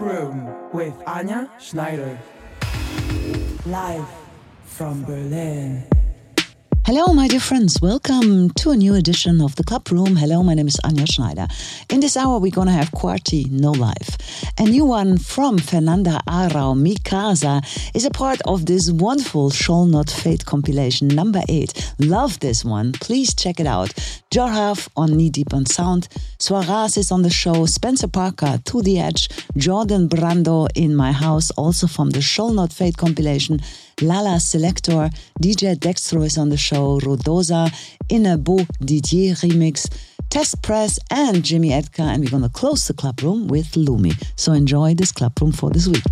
Room with Anja Schneider. Live from Berlin. Hello, my dear friends. Welcome to a new edition of the Club Room. Hello, my name is Anja Schneider. In this hour, we're going to have Qarti No Life. A new one from Fernanda Arrau, Mi Casa, is a part of this wonderful Shall Not Fade compilation, number eight. Love this one. Please check it out. Jorhav on Knee Deep in Sound. Suarez is on the show. Spencer Parker, To the Edge. Jordan Brando in My House, also from the Shall Not Fade compilation. Lala Selector, DJ Dextro is on the show, Rudosa, in a Beau Didier remix, Testpress, and Jimmy Edgar. And we're going to close the club room with Lumi. So enjoy this club room for this week.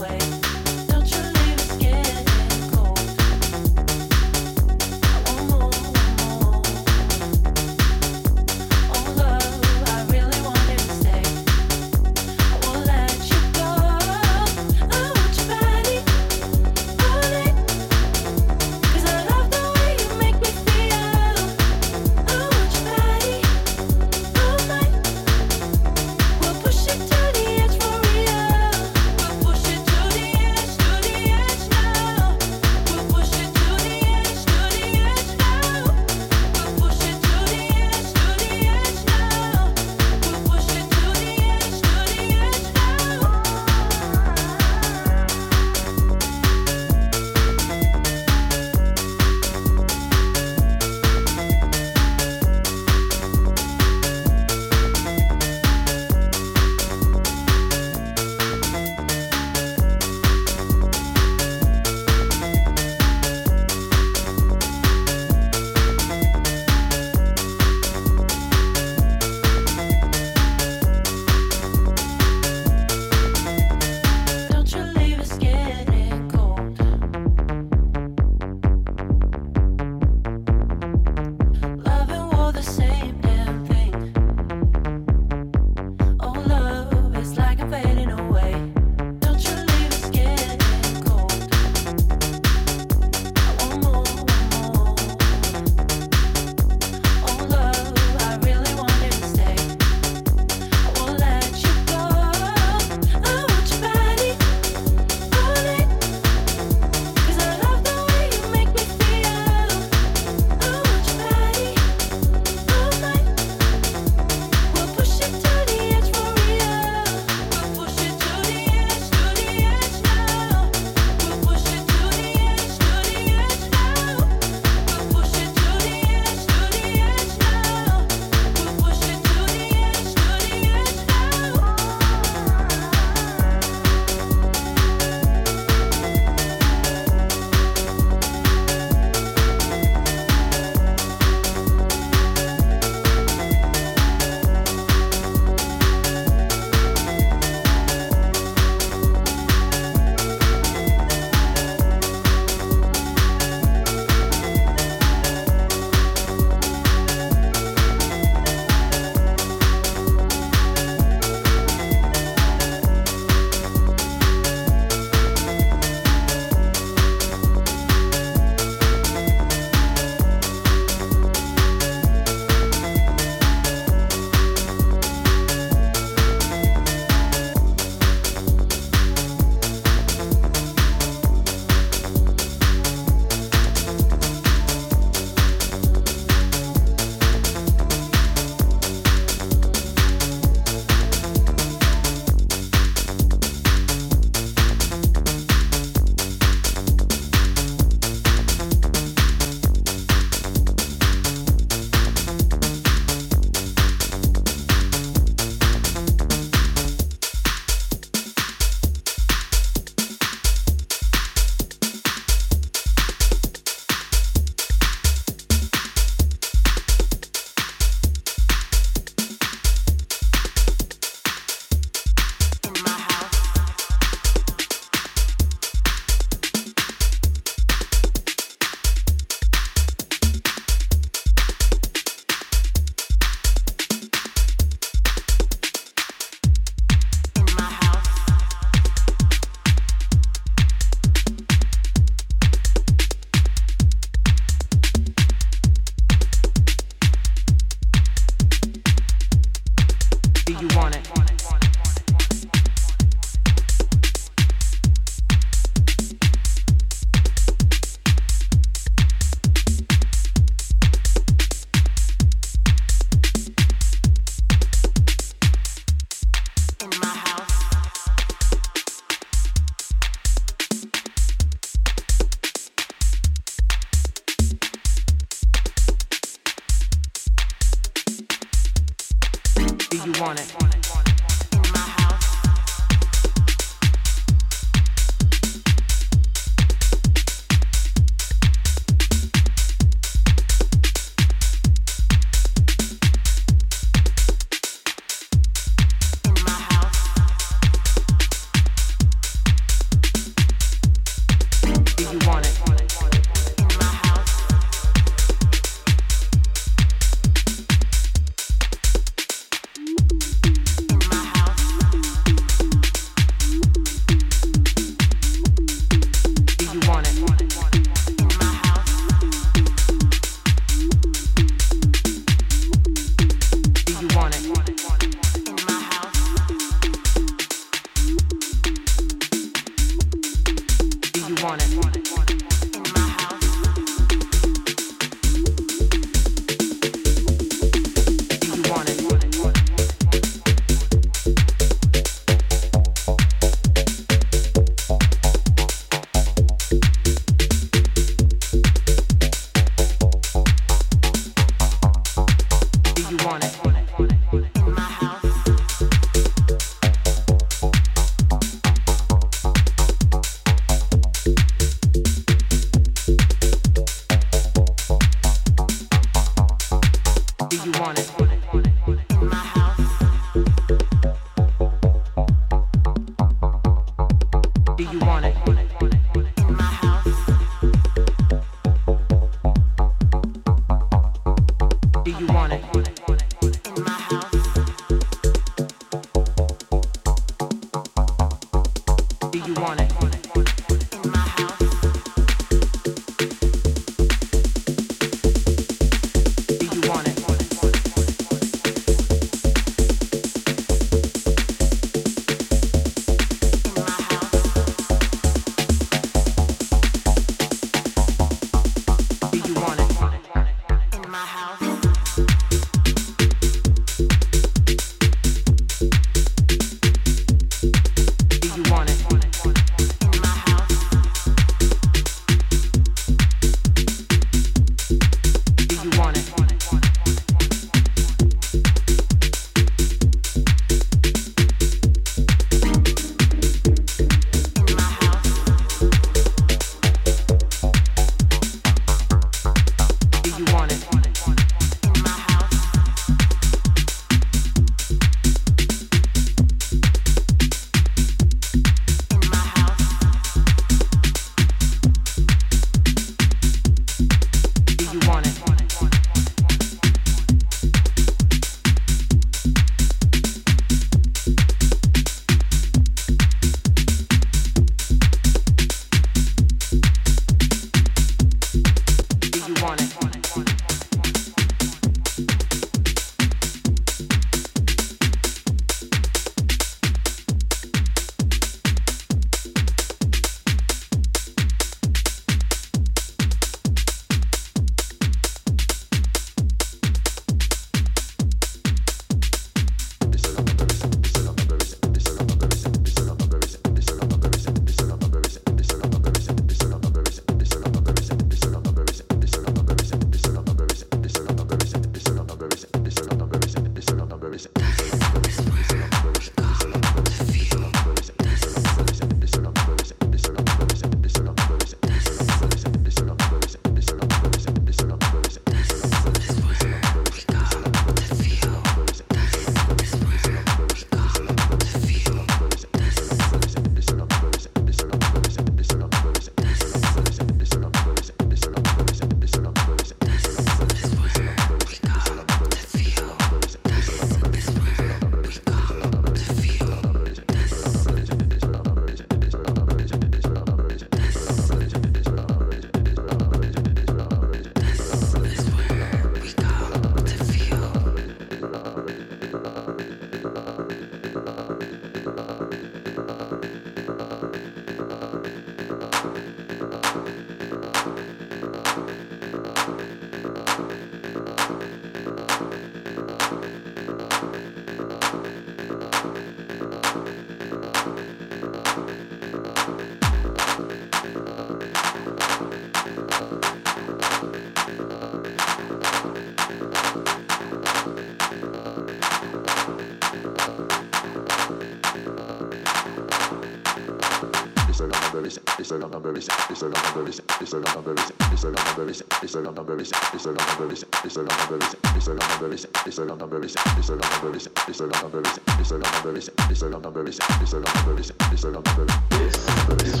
This is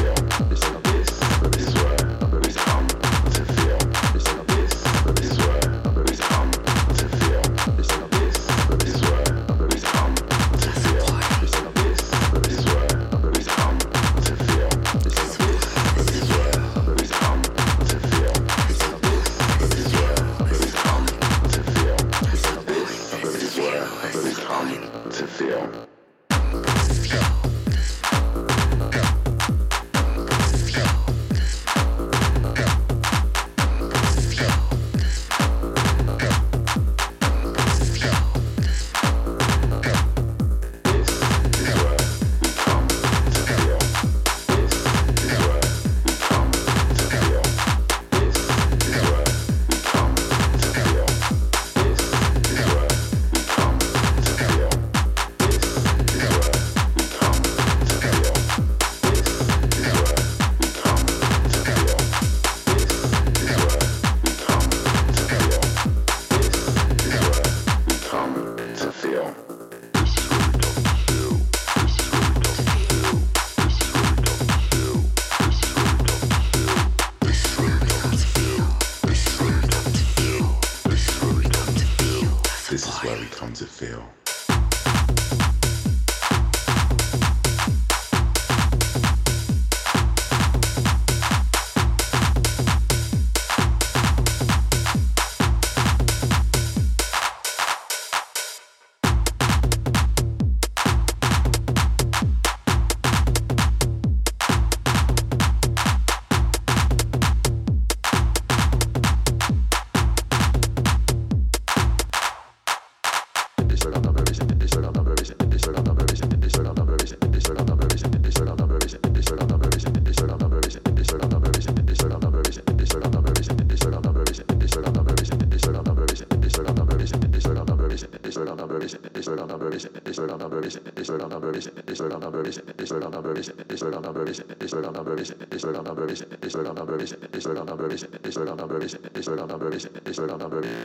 where, this is where, this is where.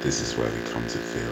This is where we come to feel.